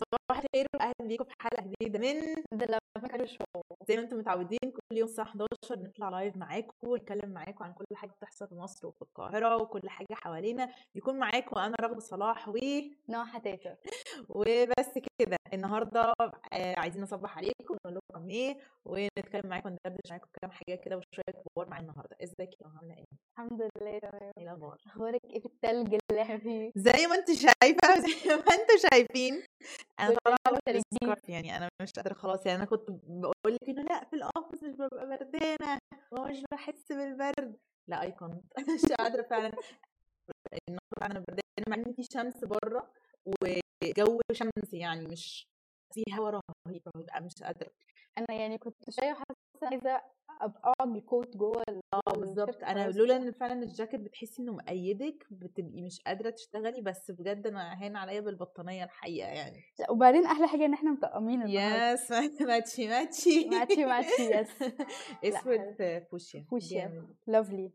صباح الخير واهلا بيكم في حلقة جديدة من ما كانش شو. زي ما أنتم متعودين كل يوم الساعة 11 بنطلع لايف معاكم ونتكلم معاكم عن كل حاجة بتحصل في مصر وفي القاهرة وكل حاجة حوالينا. يكون معاكم أنا رغد صلاح و... نوع حتاته وبس كده. النهارده آه، عايزين نصبح عليكم ونقول لكم إيه ونتكلم معاكم وندردش معاكم كام حاجة كده وشوية أخبار معايا النهارده. إزيك يا عاملة إيه؟ الحمد لله تمام. إيه الأخبار؟ أخبارك إيه في التلج اللي إحنا فيه؟ زي ما انت شايفة زي ما أنتوا شايفين. أنا طالعه يعني أنا مش قادرة خلاص يعني أنا كنت بقول لك إنه لأ في الاوفيس مش ببقى بردانه ومش بحس بالبرد. لا اي كنت مش قادرة فعلا. النهارده فعلا بردانه مع إن في شمس برة وجو شمس يعني مش في هوا رهيب مش قادرة. أنا يعني كنت حاسه عايزة أبقى بالكوت جوه آه بالظبط أنا لولا إن فعلا الجاكيت بتحسي إنه مأيدك بتبقي مش قادرة تشتغلي بس بجد أنا هان عليا بالبطانية الحقيقة يعني. لا وبعدين أحلى حاجة إن إحنا مطقمين yes matchy matchy. matchy matchy yes أسود فوشيا. فوشيا. lovely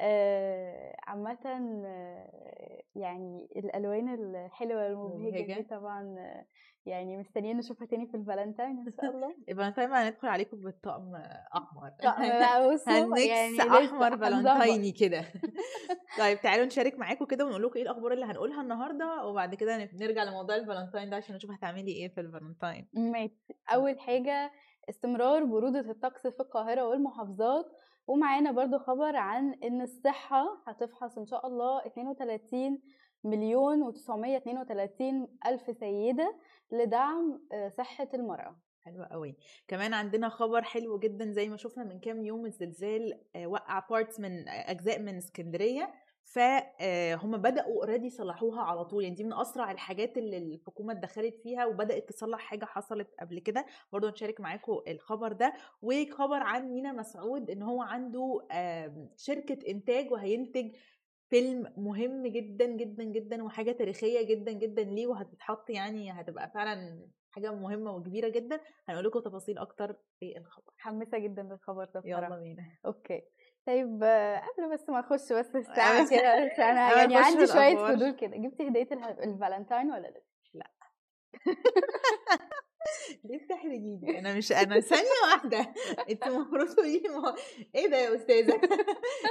آه عامة آه، يعني الألوان الحلوة المبهجة مبهجة. دي طبعا يعني مستنيين نشوفها تاني في الفالنتاين إن شاء الله. يبقى طيب هندخل عليكم بالطقم أحمر. طقم بقى بصوا يعني لسه هنظبط. فالنتايني كده. طيب تعالوا نشارك معاكم كده ونقول لكم إيه الأخبار اللي هنقولها النهارده وبعد كده نرجع لموضوع الفالنتاين ده عشان نشوف هتعملي إيه في الفالنتاين. ماشي. أول حاجة استمرار برودة الطقس في القاهرة والمحافظات. ومعانا برضو خبر عن إن الصحة هتفحص إن شاء الله 32 مليون و932 ألف سيدة لدعم آه، صحة المرأة. حلوة قوي كمان عندنا خبر حلو جدا زي ما شفنا من كام يوم الزلزال آه، وقع parts من آه، أجزاء من اسكندرية. فهم بدأوا already يصلحوها على طول. يعني دي من أسرع الحاجات اللي الحكومة اتدخلت فيها وبدأت تصلح حاجة حصلت قبل كده. برضه نشارك معاكم الخبر ده. وخبر عن مينا مسعود إن هو عنده شركة إنتاج وهينتج فيلم مهم جدا جدا جدا وحاجة تاريخية جدا جدا ليه وهتتحط يعني هتبقى فعلا حاجة مهمة وكبيرة جدا. هنقول لكم تفاصيل أكتر في الخبر. متحمسة جدا للخبر ده يلا بينا. okay. طيب قبل بس ما أخش بس الساعة بس- كده أنا يعني عندي الأخبار. فضول كده جبتي هدية اله- الفالنتاين ولا لأ؟ ليه بتحرجيني أنا مش أنا ثانية واحدة انت المفروض تقولي إيه ده يا أستاذة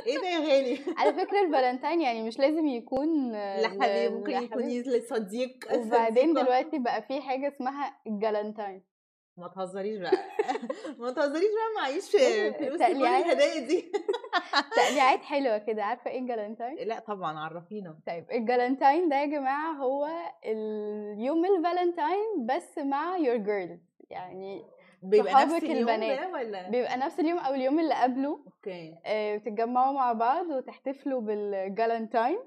إيه ده يا غالي على فكرة الفالنتاين يعني مش لازم يكون آه، لحبيبي ل- ممكن يكون لحبيب. لصديق وبعدين. دلوقتي بقى في حاجة اسمها ال Galentine ما تهزريش بقى. ما تهزريش بقى معيش فلوس كل تقليعات. الهدايا دي. تقليعات حلوة كده. عارفة إيه ال Galentine؟ لا طبعا عرفينا. طيب ال Galentine ده يا جماعة هو اليوم الفالنتاين بس مع your girl يعني بيبقى نفس اليوم البنات. ده ولا؟ بيبقى نفس اليوم أو اليوم اللي قبله. okay. آه، بتتجمعوا مع بعض وتحتفلوا بال Galentine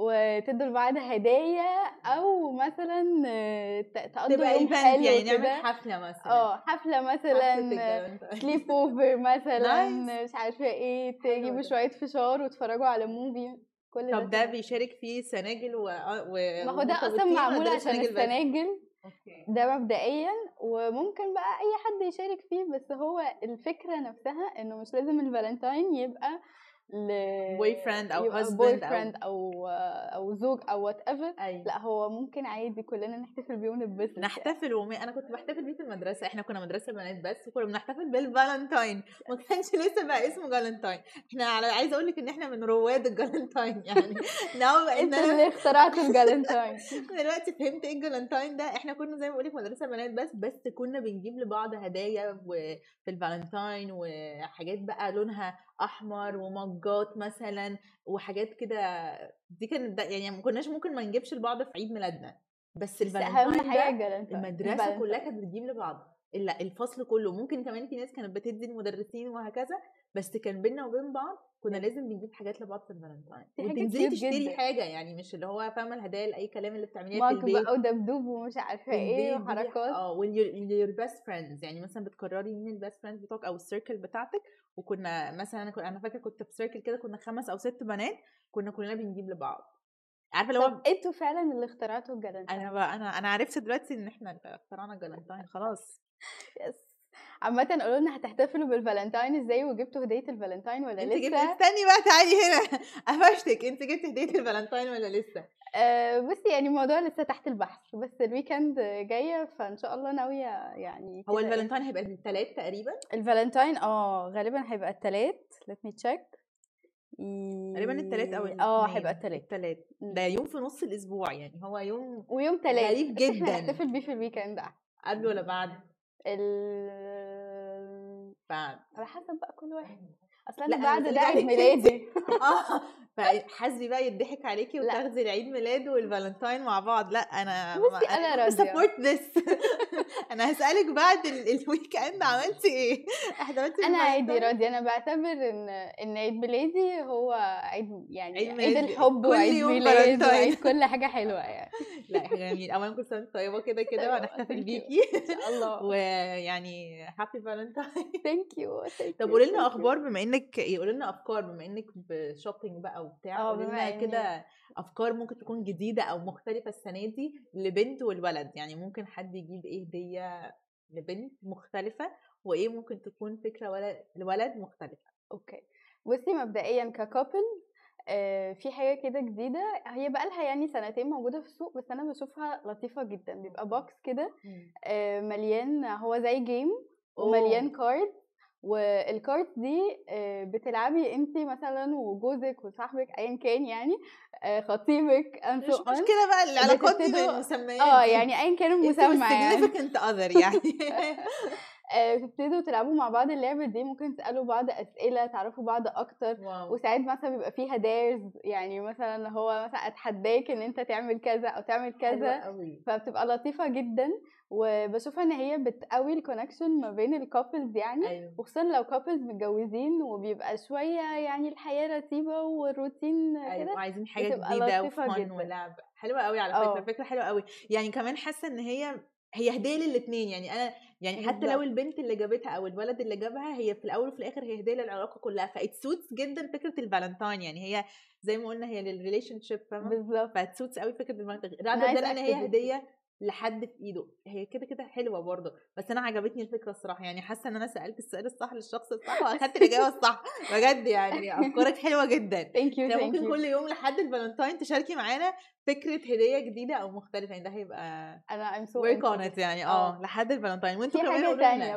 وتدوا لبعض هدايا أو مثلا آه، تقضوا يوم حلو يعني نعمل حفلة مثلا آه حفلة مثلا sleepover مثلا. مش عارفة إيه تجيبوا ده. شوية فشار وتتفرجوا على movie كل ده طب ده تمام. بيشارك فيه singles و, و... ما هو ده أصلا معمول ده عشان؟ ال singles ده مبدئيا وممكن بقى أي حد يشارك فيه بس هو الفكرة نفسها إنه مش لازم الفالنتاين يبقى ل أو يبقى husband boyfriend أو- أو أو زوج أو whatever أيوه لا هو ممكن عادي كلنا نحتفل بيه ونتبسط نحتفل وم... أنا كنت بحتفل بيه في المدرسة. إحنا كنا مدرسة بنات بس وكنا بنحتفل بالفالنتاين. ما كانش لسه بقى اسمه Galentine إحنا على عايزة أقول لك إن إحنا من رواد ال Galentine يعني. know إن أنت أنا اللي اخترعت ال Galentine دلوقتي فهمت إيه ال Galentine ده. إحنا كنا زي ما بقول لك مدرسة بنات بس بس كنا بنجيب لبعض هدايا و- في الفالنتاين وحاجات بقى لونها أحمر ومجات مثلا وحاجات كده دي كانت يعني ما كناش ممكن ما نجيبش لبعض في عيد ميلادنا. بس الفالنتاين حاجة المدرسة. كلها كانت بتجيب لبعض. الفصل كله. ممكن كمان في ناس كانت بتدي المدرسين وهكذا بس كان بينا وبين بعض كنا. لازم بنجيب حاجات لبعض في الفالنتاين. وتنزلي تشتري جدا. حاجة يعني مش اللي هو فاهمة الهدايا لأي كلام اللي بتعمليه في البيت. بقى ودبدوب ومش عارفة إيه وحركات. آه وال your best friends يعني مثلا بتقرري مين ال best friends بتوعك أو ال circle بتاعتك. وكنا مثلا أنا كنت- أنا فاكرة كنت في circle كده كنا خمس أو ست بنات كنا كلنا بنجيب لبعض. عارفة اللي هو أنتوا فعلا اللي اخترعتوا ال Galentine؟ أنا بقى أنا أنا عرفت دلوقتي إن إحنا اخترعنا ال Galentine خلاص. yes عامة قولوا لنا هتحتفلوا بالفالنتاين إزاي وجبتوا هدية الفالنتاين ولا أنت جبت لسه؟ استني بقى تعالي هنا. قفشتك. أنت جبت هدية الفالنتاين ولا لسه؟ آه بصي يعني الموضوع لسه تحت البحث. بس ال weekend جاية فإن شاء الله ناوية يعني هو. الفالنتاين هيبقى الثلاث تقريبا؟ الفالنتاين آه غالبا هيبقى التلات. Let me check. غالبا الثلاث أو آه هيبقى الثلاث مم. ده يوم في نص الأسبوع يعني هو يوم ويوم تلات. غريب جداً. نحتفل بيه في ال weekend قبل ولا بعد ال بعد. على حسب بقى كل واحد. أصل لأ، أنا بعد ده عيد ميلادي. آه فحاسبي بقى يضحك عليكي. وتاخدي العيد ميلاد والفالنتاين مع بعض. لا أنا بصي أنا راضية. support this أنا هسألك بعد ال- ال weekend عملتي إيه؟ احتفلتي أنا عادي بالفالنتاين؟ راضية. أنا بعتبر إن إن عيد ميلادي هو عيد يعني عيد عيد, الحب وعيد ميلاد. وعيد كل حاجة حلوة يعني. لا إحنا جميل. اولا كل سنه طيبة كده كده وهنحتفل. بيكي. إن شاء الله. ويعني happy Valentine thank you طب قولي لنا أخبار بما إنك قولي لنا أفكار بما إنك ب shopping بقى وبتاع آه، قولي بما كده أفكار ممكن تكون جديدة أو مختلفة السنة دي لبنت والولد يعني ممكن حد يجيب إيه هدية لبنت مختلفة وإيه ممكن تكون فكرة ولد لولد مختلفة. okay. بصي مبدئيا ك couple آه، في حاجة كده جديدة هي بقى لها يعني سنتين موجودة في السوق بس أنا بشوفها لطيفة جدا. بيبقى box كده آه، مليان هو زي game ومليان card وال card دي آه، بتلعبي انت مثلا وجوزك وصاحبك ايا كان يعني آه، خطيبك and مش. مشكلة بقى العلاقات دي بالمسميات آه. يعني ايا كان انت المسمى يعني significant other يعني آه، تبتدوا تلعبوا مع بعض اللعبة دي ممكن تسألوا بعض أسئلة تعرفوا بعض أكتر. wow. وساعات مثلا بيبقى فيها dares يعني مثلا هو مثلا أتحداك إن أنت تعمل كذا أو تعمل كذا. فبتبقى لطيفة جدا. وبشوفها إن هي بتقوي ال connection ما بين ال couples يعني. أيوه. وخصوصا لو couples متجوزين وبيبقى شوية يعني الحياة رتيبة والروتين كده وعايزين حاجة جديدة و fun. ولعب. حلوة قوي على. فكرة فكرة حلوة قوي يعني كمان حاسة إن هي هي هدية للاثنين يعني أنا يعني حتى لو. البنت اللي جابتها أو الولد اللي جابها هي في الأول وفي الآخر هي هديه للعلاقه كلها ف it suits جدا فكرة الفالنتاين يعني هي زي ما قلنا هي لل relationship فاهمه بالظبط ف it suits قوي فكرة الفالنتاين رغم ان هي. هدية لحد في ايده. هي كده كده حلوة برضه بس أنا عجبتني الفكرة الصراحة. يعني حاسة إن أنا سألت السؤال الصح للشخص الصح وأخدت الإجابة الصح. بجد يعني أفكارك حلوة جدا. thank you ممكن you كل يوم لحد الفالنتاين تشاركي معانا فكرة هدية جديدة أو مختلفة. يعني ده هيبقى أنا I'm so ورك اون. ات يعني. آه. آه. لحد الفالنتاين. وأنتوا في كمان حاجة قولوا تانية لنا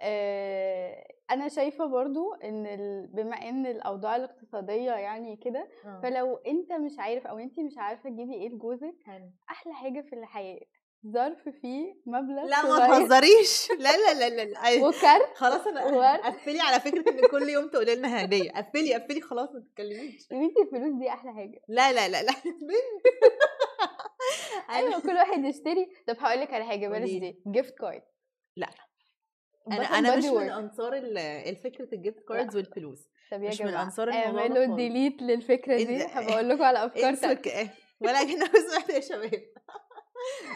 آه، أنا شايفة برضو ال... بما إن الأوضاع الاقتصادية يعني كده آه. فلو أنت مش عارف أو أنت مش عارفة تجيبي إيه لجوزك حلو. أحلى حاجة في الحياة ظرف فيه مبلغ لا ما تهزريش لا لا لا لا. وكارت خلاص أنا. قفلي على فكرة إن كل يوم تقولي لنا هدية قفلي قفلي خلاص ما تتكلميش يا بنتي الفلوس دي أحلى حاجة لا لا لا لا أيوة كل واحد يشتري طب هقول لك على حاجة بلاش. دي gift card لا. أنا أنا مش من أنصار ال- الفكرة ال gift cards والفلوس. طب يا مش من أنصار الموضوع ده اعملوا. delete للفكرة دي. هبقول لكم على انسوا تانية. ولا كنا سمعت يا شباب.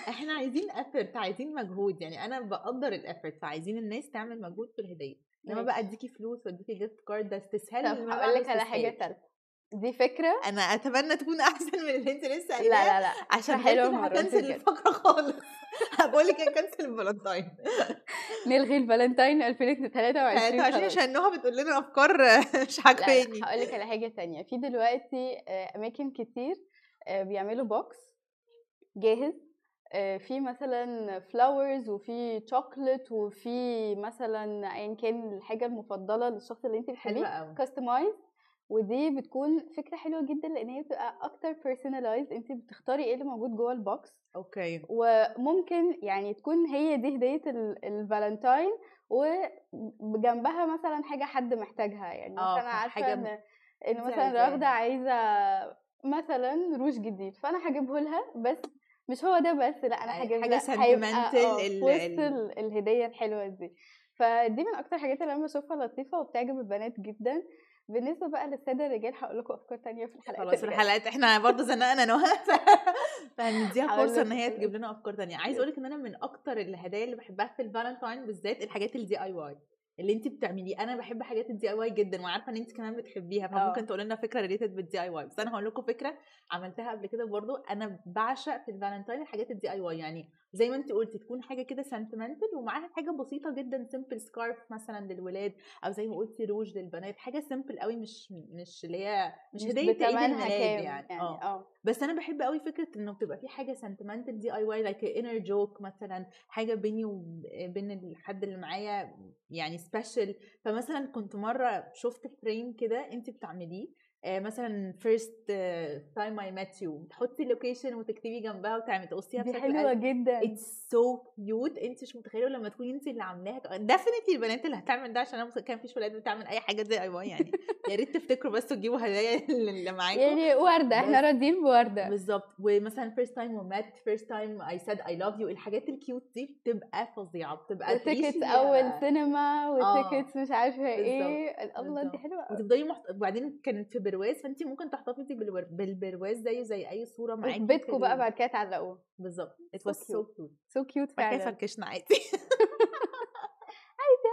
إحنا عايزين effort عايزين مجهود. يعني أنا بقدر ال effort فعايزين الناس تعمل مجهود في الهدية. إنما. بقى أديكي فلوس وأديكي gift card ده استسهال طب هقول لك على. حاجة تالتة. دي فكرة؟ أنا أتمنى تكون أحسن من اللي أنت لسه لا قايلاه لا لا. عشان حلوة المرة دي هكنسل. الفقرة خالص. هقول لك كنسل الفالنتاين. نلغي الفالنتاين 2023 23 خلاص. عشان نهى بتقول لنا أفكار مش لا عاجباني لا هقول لك على حاجة تانية. في دلوقتي آه، أماكن كتير آه، بيعملوا box جاهز. آه، في مثلا flowers وفي شوكليت وفي مثلا ايا كان الحاجة المفضلة للشخص اللي أنت بتحبيه. customize ودي بتكون فكرة حلوة جدا لأن هي بتبقى أكتر personalized انت بتختاري إيه اللي موجود جوه ال box okay. وممكن يعني تكون هي دي هدية ال- الفالنتاين وجنبها مثلا حاجة حد محتاجها. يعني آه، مثلا عارفة إن إن مثلا. راغدة عايزة مثلا روج جديد فأنا هجيبه لها بس مش هو ده بس لأ أنا هجيب حاجة لها هيبقى sentimental آه ال- في وسط ال- ال- الهدية الحلوة دي. فدي من أكتر الحاجات اللي أنا بشوفها لطيفة وبتعجب البنات جدا. بالنسبة بقى للساده الرجال هقول لكم أفكار تانية في الحلقات خلاص. الحلقات. إحنا برضه زنقنا نهى فهنديها فرصة إن هي تجيب. لنا أفكار تانية. عايز أقول لك إن أنا من أكتر الهدايا اللي بحبها في الفالنتاين بالذات الحاجات ال DIY اللي انت بتعمليه. أنا بحب حاجات ال DIY جدا وعارفة إن انت كمان بتحبيها فممكن آه. تقولي لنا فكرة related بال DIY بس أنا هقول لكم فكرة عملتها قبل كده برضو أنا بعشق في الفالنتاين الحاجات ال DIY يعني زي ما انت قلتي تكون حاجة كده sentimental ومعاها حاجة بسيطة جدا simple scarf مثلا للولاد أو زي ما قلتي روج للبنات حاجة simple قوي مش مش اللي هي مش, هدية عيد الميلاد يعني. يعني آه. آه. بس أنا بحب قوي فكرة إنه بتبقى في حاجة sentimental DIY like inner joke مثلا حاجة بيني وبين الحد اللي معايا يعني special فمثلا كنت مرة شفت frame كده انت بتعمليه آه، مثلا first time I met you تحطي ال location وتكتبي جنبها وتعملي تقصيها دي بشكل حلوة جدا. It's so cute انت مش متخيلة لما تكوني انت اللي عاملاها. definitely البنات اللي هتعمل ده عشان أنا كان فيش ولاد بتعمل أي حاجة DIY يعني. يا ريت تفتكروا بس تجيبوا هدايا اللي معاكم يعني وردة إحنا راضيين بوردة. بالظبط. ومثلا first time we met first time I said I love you الحاجات ال cute دي بتبقى فظيعة بتبقى تعيشي أول سينما آه. و tickets مش عارفة إيه. الله دي حلوة. قوي وتفضلي. وبعدين كانت في برواز فانت ممكن تحتفظي. بالبرواز زيه زي أي صورة معاكي في بيتكم بقى. بعد كده تعلقوه. بالظبط. It so was so cute so cute فعلا. فركشنا عادي. عادي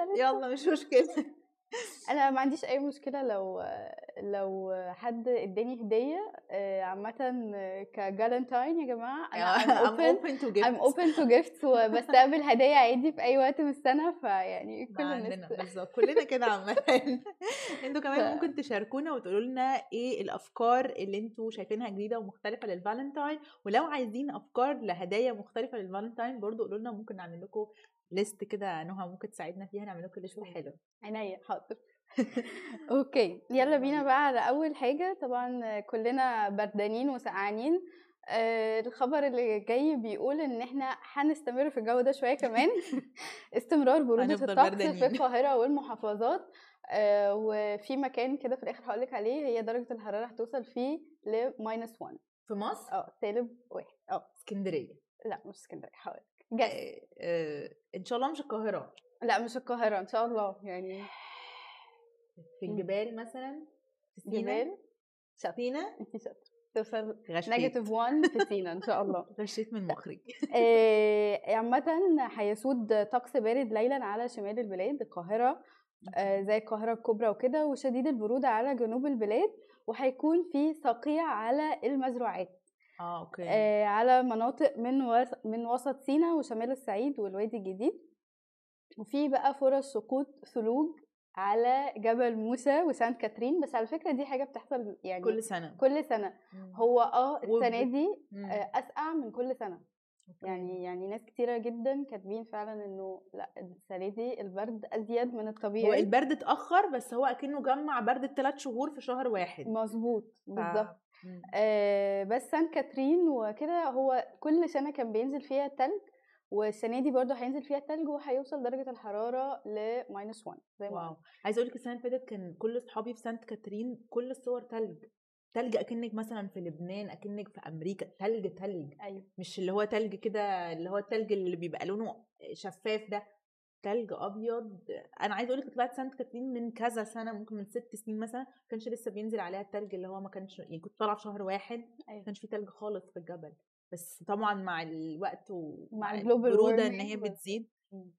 عادي يلا مش مشكلة. أنا ما عنديش أي مشكلة لو لو حد إداني هدية آه، عامه كفالنتاين يا جماعة أنا open to I'm gifts open to gifts وبستقبل هدايا عادي في أي وقت من السنة فيعني كل الناس عندنا بالظبط كلنا كده عامة أنتوا. كمان ممكن تشاركونا وتقولوا لنا إيه الأفكار اللي أنتوا شايفينها جديدة ومختلفة للفالنتاين ولو عايزين أفكار لهدايا مختلفة للفالنتاين برضو قولوا لنا ممكن نعمل لكم list كده نهى ممكن تساعدنا فيها نعمل لكم list حلوة عينيا حاضر. okay يلا بينا بقى على أول حاجة طبعا كلنا بردانين وسقعانين. آه، الخبر اللي جاي بيقول إن إحنا هنستمر في الجو ده شوية كمان. استمرار برودة الطقس في القاهرة والمحافظات. آه، وفي مكان كده في الآخر هقولك عليه هي درجة الحرارة هتوصل فيه ل minus 1 في مصر؟ آه سالب واحد. آه. اسكندرية. لا مش اسكندرية هقولك. جس آه، إن شاء الله مش القاهرة. لا مش القاهرة إن شاء الله. يعني في. الجبال مثلا في سينا. سينا؟ توصل negative 1 في سينا إن شاء الله. غشيت من مخرج. آه، عامة هيسود طقس بارد ليلا على شمال البلاد القاهرة آه، زي القاهرة الكبرى وكده وشديد البرودة على جنوب البلاد وهيكون في صقيع على المزروعات. آه okay آه، على مناطق من وس... من وسط سيناء وشمال الصعيد والوادي الجديد وفي بقى فرص سقوط ثلوج على جبل موسى وسانت كاترين بس على فكرة دي حاجة بتحصل يعني كل سنة كل سنة مم. هو آه السنة دي. آه، أسقع من كل سنة okay. يعني يعني ناس كتيرة جدا كاتبين فعلا إنه لأ السنة دي البرد أزيد من هو الطبيعي. البرد اتأخر بس هو أكنه جمع برد الثلاث شهور في شهر واحد. مظبوط. بالظبط. آه بس سانت كاترين وكده هو كل سنة كان بينزل فيها التلج والسنة دي برضه هينزل فيها التلج وهيوصل درجة الحرارة ل minus 1 زي ما wow. عايزه أقول لك السنة اللي فاتت كان كل أصحابي في سانت كاترين كل الصور تلج. تلج أكنك مثلا في لبنان أكنك في أمريكا تلج تلج. أيوه. مش اللي هو تلج كده اللي هو التلج اللي بيبقى لونه شفاف ده. تلج أبيض. أنا عايزة أقول لك طلعت سانت كاترين من كذا سنة ممكن من ست سنين مثلا ما كانش لسه بينزل عليها التلج اللي هو ما كانش يعني كنت طالعة في شهر واحد ما أيوه. كانش في تلج خالص في الجبل. بس طبعا مع الوقت ومع البرودة إن هي بتزيد.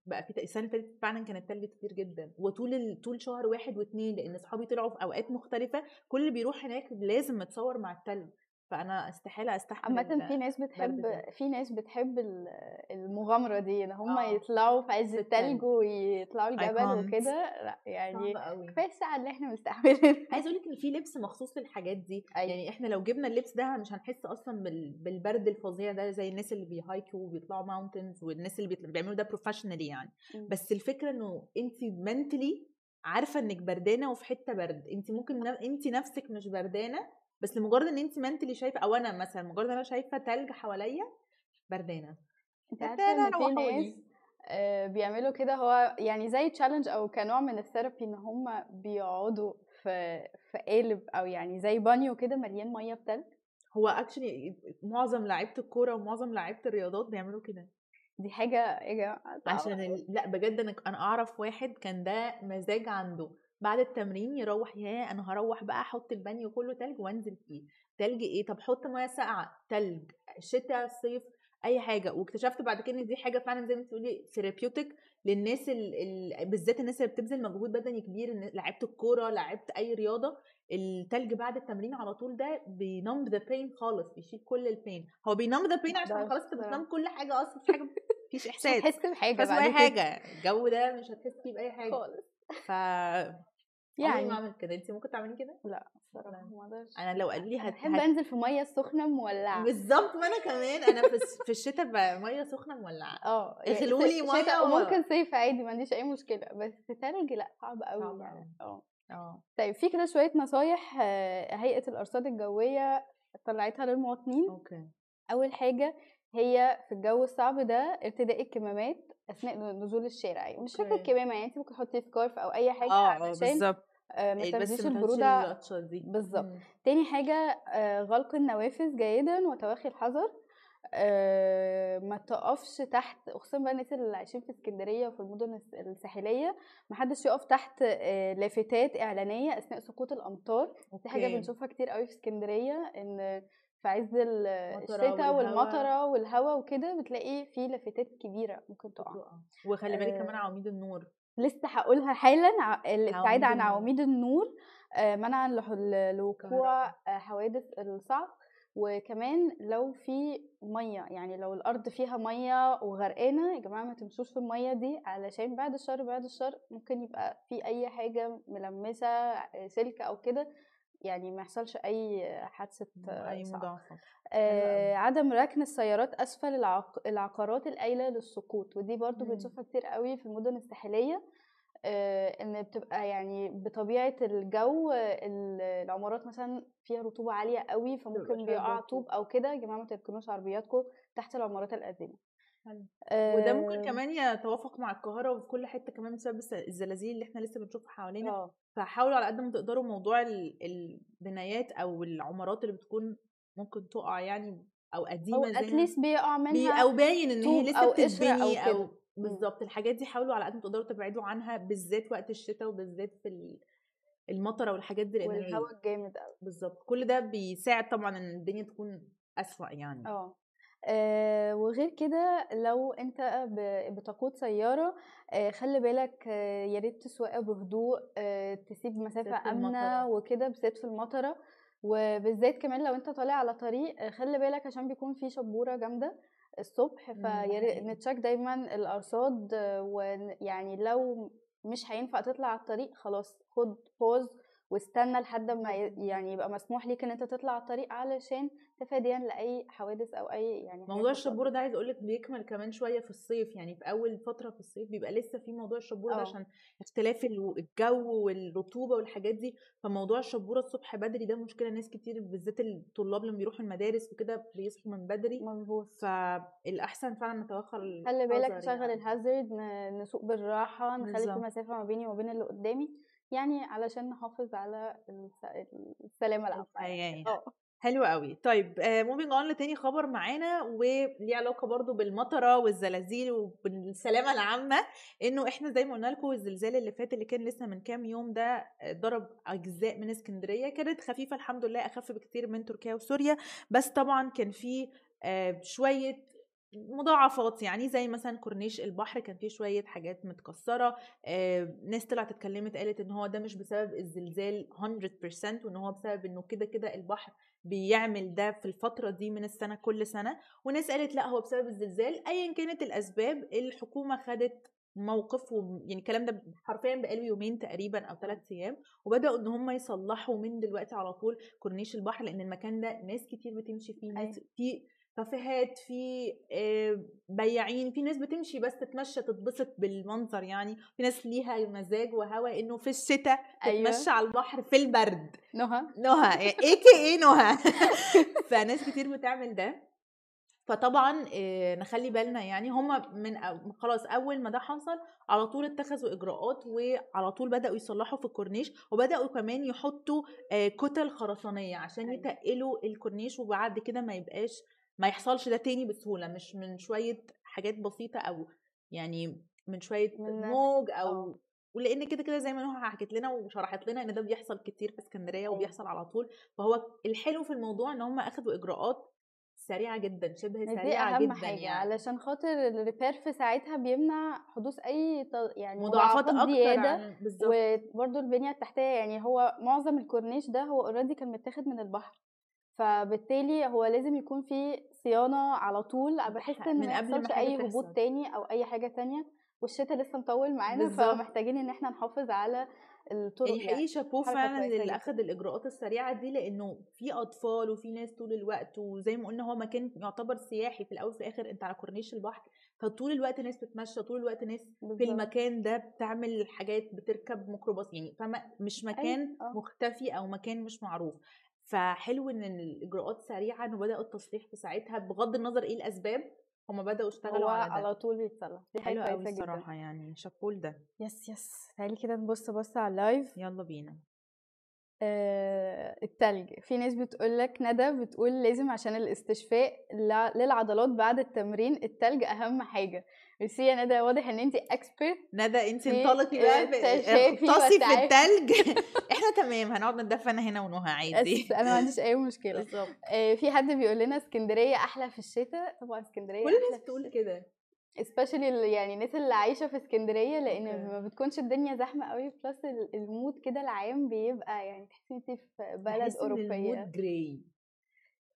بقى في السنة اللي فاتت فعلا كان التلج كتير جدا وطول. طول شهر واحد واثنين لأن أصحابي طلعوا في أوقات مختلفة كل بيروح هناك لازم متصور مع التلج فأنا استحالة أستحمل عامة في ناس بتحب. في ناس بتحب ال- المغامرة دي إن هم آه. يطلعوا في عز التلج التلج. ويطلعوا الجبل. وكده لأ يعني كفاية الساعة اللي إحنا مستحملينها عايزة أقول لك إن في لبس مخصوص للحاجات دي أيوة. يعني إحنا لو جبنا اللبس ده مش هنحس أصلا بال... بالبرد الفظيع ده زي الناس اللي بيهايكوا وبيطلعوا mountains والناس اللي بيعملوا ده professionally يعني مم. بس الفكرة إنه انت mentally عارفة انك بردانة وفي حتة برد. انت ممكن. انت نفسك مش بردانة بس لمجرد إن انت mentally شايفة أو أنا مثلا مجرد إن أنا شايفة تلج حواليا بردانة. انت عارفة إن في. ناس آه، بيعملوا كده هو يعني زي challenge أو كنوع من ال therapy إن هم بيقعدوا في في قالب أو يعني زي بانيو كده مليان مية بتلج هو actually معظم لعيبة الكورة ومعظم لعيبة الرياضات بيعملوا كده. دي يا جماعة؟ صعبة عشان. ال... لأ بجد أنا أنا أعرف واحد كان ده مزاج عنده. بعد التمرين يروح يا أنا هروح بقى أحط البانيو كله تلج وأنزل فيه. تلج إيه؟ طب حط مية ساقعة تلج شتاء صيف أي حاجة. واكتشفت بعد كده إن دي حاجة فعلا زي ما بتقولي therapeutic للناس ال... ال... بالذات الناس اللي بتبذل مجهود بدني كبير لعيبه الكورة لعيبه أي رياضة التلج بعد التمرين على طول ده بي numb the pain خالص بيشيل كل ال pain هو بي numb the pain عشان خلاص انت بتنام كل حاجة أصلا مفيش حاجة مفيش مش إحساس. هتحس بحاجة بس اي حاجة. الجو ده مش هتحس فيه بأي حاجة. خالص. ف يعني يعني. ما اعمل كده. انت ممكن تعملي كده؟ لا ما أقدرش. أنا لو قالوا لي أنا هت... أنزل في مية سخنة مولعة. بالظبط ما أنا كمان. أنا في الشتاء مية سخنة مولعة. آه اغلوا لي و- وممكن صيف عادي ما عنديش أي مشكلة. بس تلج لا صعب قوي يعني. آه. آه. طيب في كده شوية نصايح آه، هيئة الأرصاد الجوية طلعتها للمواطنين. okay. أول حاجة هي في الجو الصعب ده ارتداء الكمامات أثناء نزول الشارع. يعني مش فكرة okay. كمامة يعني انت ممكن تحطي scarf أو أي حاجة آه علشان بالظبط آه، ما تاخديش البرودة بالظبط. مم. تاني حاجة آه، غلق النوافذ جيدا وتوخي الحذر. آه، ما تقفش تحت خصوصا بقى الناس اللي عايشين في اسكندرية وفي المدن الس- الساحلية محدش يقف تحت آه، لافتات إعلانية أثناء سقوط الأمطار دي حاجة أوكي. بنشوفها كتير قوي في اسكندرية إن في عز الشتاء. والمطرة والهواء وكده بتلاقي في لافتات كبيرة ممكن تقع. وخلي بالك كمان آه، عواميد النور لسه هقولها حالا الابتعاد عن. عواميد النور منعا لوقوع حوادث الصعق وكمان لو في مية يعني لو الأرض فيها مية وغرقانة يا جماعة ما تمشوش في المية دي علشان بعد الشر بعد الشر ممكن يبقى في أي حاجة ملمسة سلك أو كده يعني ما يحصلش أي حادثة أي آه عدم ركن السيارات أسفل العق... العقارات القايلة للسقوط ودي برضو. بنشوفها كتير قوي في المدن الساحلية. آه إن بتبقى يعني بطبيعة الجو آه، ال- العمارات مثلا فيها رطوبة عالية قوي فممكن بيقع. طوب أو كده يا جماعة ما تركنوش عربياتكم تحت العمارات القديمة. آه وده ممكن كمان يتوافق مع القاهرة وفي كل حتة كمان بسبب الزلازل اللي إحنا لسه بنشوفها حوالينا آه فحاولوا على قد ما تقدروا موضوع ال- البنايات أو العمارات اللي بتكون ممكن تقع يعني أو أو قديمه ما اتليست بيقع بي منها أو باين إن هي لسه أو أو بتتبني كده. أو بالظبط الحاجات دي حاولوا على قد ما تقدروا تبعدوا عنها بالذات وقت الشتاء وبالذات في ال- المطرة والحاجات دي لأن والهواء الجامد قوي بالظبط كل ده بيساعد طبعا إن الدنيا تكون أسوأ يعني. آه. آه، وغير كده لو أنت بتقود سيارة آه، خلي بالك آه، يا ريت تسوقها بهدوء آه، تسيب آمنة المطرة. وكده بالذات في المطرة وبالذات كمان لو أنت طالع على طريق آه، خلي بالك عشان بيكون في شبورة جامدة الصبح مم، فيا ده ريت حقيقي. نتشيك دايما الأرصاد آه، ويعني لو مش هينفع تطلع على الطريق خلاص خد بوز واستنى لحد ما يعني يبقى مسموح ليك إن أنت تطلع الطريق علشان تفاديا لأي حوادث أو أي يعني موضوع. الشبورة ده عايز أقول لك بيكمل كمان شوية في الصيف يعني في أول فترة في الصيف بيبقى لسه في موضوع الشبورة ده آه. عشان اختلاف ال- الجو والرطوبة والحاجات دي فموضوع الشبورة الصبح بدري ده مشكلة ناس كتير بالذات الطلاب لما بيروحوا المدارس وكده بيصحوا من بدري مظبوط فالأحسن فعلا نتوخى خلي بالك نشغل يعني. ال hazard نسوق بالراحة نخلي في. مسافة ما بيني وما بين اللي قدامي يعني علشان نحافظ على الس- السلامة العامه يعني. آه. حلو قوي طيب moving on لتاني خبر معانا وليه علاقة برضو بالمطرة والزلازل وبالسلامة العامة إنه إحنا زي ما قلنا لكم الزلزال اللي فات اللي كان لسه من كام يوم ده آه، ضرب أجزاء من اسكندرية. كانت خفيفة الحمد لله أخف بكتير من تركيا وسوريا. بس طبعا كان في آه، شوية مضاعفات يعني زي مثلا كورنيش البحر كان فيه شوية حاجات متكسرة آه، ناس طلعت اتكلمت قالت إن هو ده مش بسبب الزلزال 100% وإن هو بسبب إنه كده كده البحر بيعمل ده في الفترة دي من السنة كل سنة وناس قالت لا هو بسبب الزلزال أيا كانت الأسباب الحكومة خدت موقف و... يعني الكلام ده حرفيا بقاله يومين تقريبا أو ثلاث أيام وبدأوا إن هم يصلحوا من دلوقتي على طول كورنيش البحر لأن المكان ده ناس كتير بتمشي فيه ناس في كافيهات في آه، بياعين في ناس بتمشي بس تتمشى تتبسط بالمنظر يعني. في ناس ليها مزاج وهوا إنه في الشتاء أيوة. تتمشى على البحر في البرد. نهى. نهى. اي كي اي نهى. فناس كتير بتعمل ده. فطبعا آه، نخلي بالنا يعني هم من خلاص أول ما ده حصل على طول اتخذوا إجراءات وعلى طول بدأوا يصلحوا في الكورنيش وبدأوا كمان يحطوا آه، كتل خرسانية عشان أيوة. يتقلوا الكورنيش وبعد كده ما يبقاش ما يحصلش ده تاني بسهولة مش من شوية حاجات بسيطة أو يعني من شوية من- موج أو آه. ولأن كده كده زي ما نهى حكت لنا وشرحت لنا إن ده بيحصل كتير في اسكندرية أيوة. وبيحصل على طول فهو الحلو في الموضوع إن هم اخذوا إجراءات سريعة جدا شبه ما دي سريعة أهم جدا حاجة يعني علشان خاطر ال repair في ساعتها بيمنع حدوث أي يعني مضاعفات أكتر زيادة وبرده البنية التحتية يعني هو معظم الكورنيش ده هو already كان متاخد من البحر فبالتالي هو لازم يكون في صيانة على طول بحيث إن من قبل ما أي هبوط. تاني أو أي حاجة تانية والشتاء لسه مطول معانا. فمحتاجين إن إحنا نحافظ على الطرق يعني حقيقي شابوه فعلا اللي. اخذ الإجراءات السريعة دي لأنه في أطفال وفي ناس طول الوقت وزي ما قلنا هو مكان يعتبر سياحي في الأول وفي الآخر أنت على كورنيش البحر فطول الوقت ناس بتتمشى طول الوقت ناس في بالظبط. المكان ده بتعمل حاجات بتركب ميكروباص يعني فما مش مكان آه. مختفي أو مكان مش معروف فحلو إن الإجراءات سريعه انه بداوا التصليح في ساعتها بغض النظر إيه الأسباب هم بدأوا يشتغلوا هو على ده. على طول بيتصلح دي حاجة حلو قوي الصراحة يعني شابوه ده yes yes تعالي كده نبص بص على ال live يلا بينا. التلج. في ناس بتقولك ندى بتقول لازم عشان الاستشفاء للعضلات بعد التمرين التلج أهم حاجة. ميرسي يا ندى واضح إن انت expert ندى انت انطلقي بقى اغطسي في. التلج. إحنا تمام هنقعد ندفن هنا ونهى عادي. بس أنا ما عنديش أي مشكلة. بالظبط. آه في حد بيقول لنا اسكندرية أحلى في الشتاء؟ طبعا اسكندرية كل الناس بتقول. كده. Especially يعني الناس اللي عايشة في اسكندرية لأن okay. ما بتكونش الدنيا زحمة قوي plus ال- ال mood كده العام بيبقى يعني تحسي انت في بلد أوروبية ال mood gray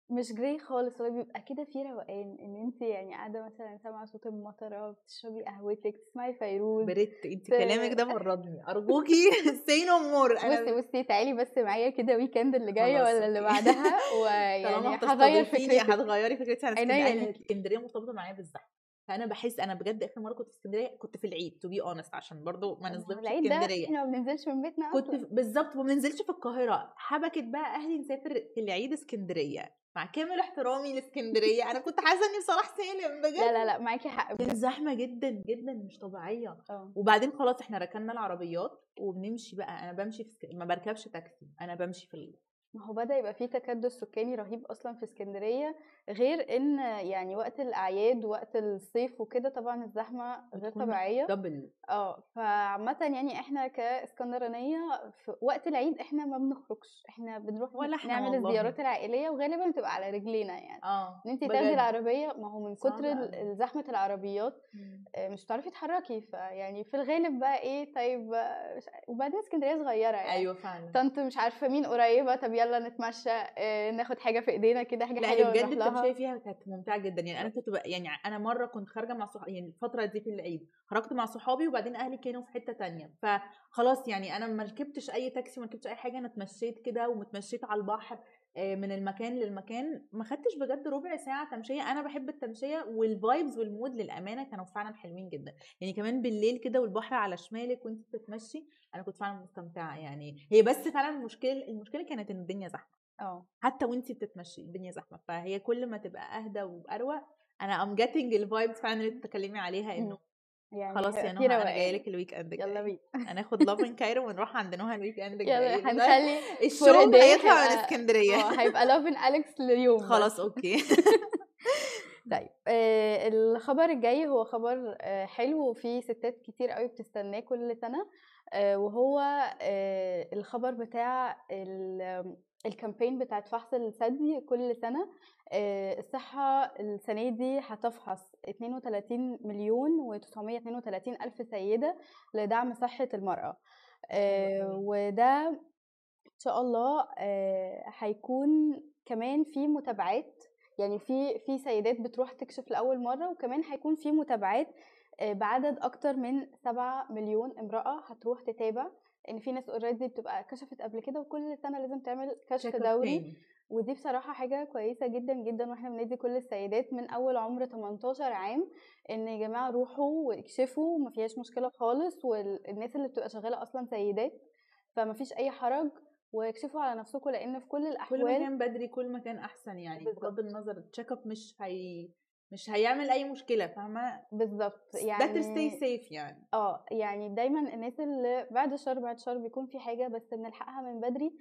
مش gray خالص هو بيبقى كده في روقان إن انت يعني قاعدة مثلا سامعة صوت المطرة بتشربي قهوتك تسمعي فيروز بريت انت ت- كلامك ده مرضني أرجوكي say no more بصي بصي تعالي بس معايا كده weekend اللي جاية ولا اللي. بعدها ويعني هغير هتستضيفيني فكرتي هتغيري فكرتي عن اسكندرية. اسكندرية مرتبطة معايا بالزحمة فأنا بحس أنا بجد آخر مرة كنت في اسكندرية كنت في العيد to be honest عشان برضو ما العيد ده اسكندرية. إحنا ما بننزلش من بيتنا كنت في- بالظبط وما بننزلش في القاهرة. حبكت بقى أهلي نسافر في العيد اسكندرية. مع كامل احترامي لاسكندرية. أنا كنت حاسة إني في صلاح سالم بجد. لا لا لا معاكي حق بجد. زحمة جدا جدا مش طبيعية. آه. وبعدين خلاص إحنا ركننا العربيات وبنمشي بقى. أنا بمشي في اسك... ما بركبش تاكسي. أنا بمشي في. ما هو بدأ يبقى فيه تكدس سكاني رهيب أصلا في اسكندرية غير إن يعني وقت الأعياد ووقت الصيف وكده طبعا الزحمة غير بتكون طبيعية دبل آه فعامة يعني إحنا كإسكندرانية في وقت العيد إحنا ما بنخرجش إحنا بنروح ولا إحنا نعمل والله. الزيارات العائلية وغالبا بتبقى على رجلينا يعني آه إن انت بجد. تاخدي العربية ما هو من صعب كتر ال-. زحمة العربيات مم. آه، مش بتعرفي تتحركي فيعني في الغالب بقى إيه طيب آه، مش- وبعدين اسكندرية صغيرة يعني أيوه فعلا طنط مش عارفة مين قريبة طب يلا نتمشى آه، ناخد حاجة في إيدينا كده حاجة لا حلوة بجد ونروح لها. التمشيه فيها كانت ممتعة جدا. يعني أنا كنت بقى يعني أنا مرة كنت خارجة مع صحابي يعني الفترة دي في العيد خرجت مع صحابي وبعدين أهلي كانوا في حتة تانية. فخلاص يعني أنا ما ركبتش أي تاكسي ما ركبتش أي حاجة أنا اتمشيت كده ومتمشيت على البحر. من المكان للمكان. ما خدتش بجد ربع ساعة تمشية. أنا بحب التمشية وال vibes وال mood للأمانة كانوا فعلا حلوين جدا. يعني كمان بالليل كده والبحر على شمالك وأنت بتتمشي أنا كنت فعلا مستمتعة. يعني هي بس فعلا المشكلة المشكلة كانت إن الدنيا زحمة. آه. حتى وانتي بتتمشي الدنيا زحمة. فهي كل ما تبقى أهدى وأروق أنا I'm getting ال vibes فعلا اللي بتتكلمي عليها إنه يعني خلاص يا نهى أنا. جاية لك ال weekend يلا بينا. هناخد Life in Cairo ونروح عند نهى ال weekend يلا هنخلي الشغل هيطلع من اسكندرية. آه هيبقى Life in Alex ليوم بس. خلاص okay. طيب آه الخبر الجاي هو خبر آه حلو وفي ستات كتير قوي بتستناه كل سنة. آه وهو آه الخبر بتاع ال- ال campaign بتاعت فحص الثدي كل سنة آه الصحة السنة دي هتفحص 32 مليون و932 ألف سيدة لدعم صحة المرأة آه. وده إن شاء الله آه، هيكون كمان في متابعات يعني في في سيدات بتروح تكشف لأول مرة وكمان هيكون في متابعات بعدد أكتر من 7 مليون امرأة هتروح تتابع إن في ناس اوريدي بتبقى كشفت قبل كده وكل سنة لازم تعمل كشف دوري. ودي بصراحة حاجة كويسة جدا جدا وإحنا بندي كل السيدات من أول عمر 18 عام إن يا جماعة روحوا واكشفوا وما فيهاش مشكلة خالص والناس اللي بتبقى شغالة أصلا سيدات فما فيش أي حرج واكشفوا على نفسكم لأن في كل كل ما كان بدري كل ما كان أحسن يعني. بغض النظر التشيك اب مش هي مش هيعمل أي مشكلة فاهمة؟ بالظبط better يعني stay safe يعني. آه يعني دايما الناس اللي بعد الشهر بعد الشهر بيكون في حاجة بس بنلحقها من بدري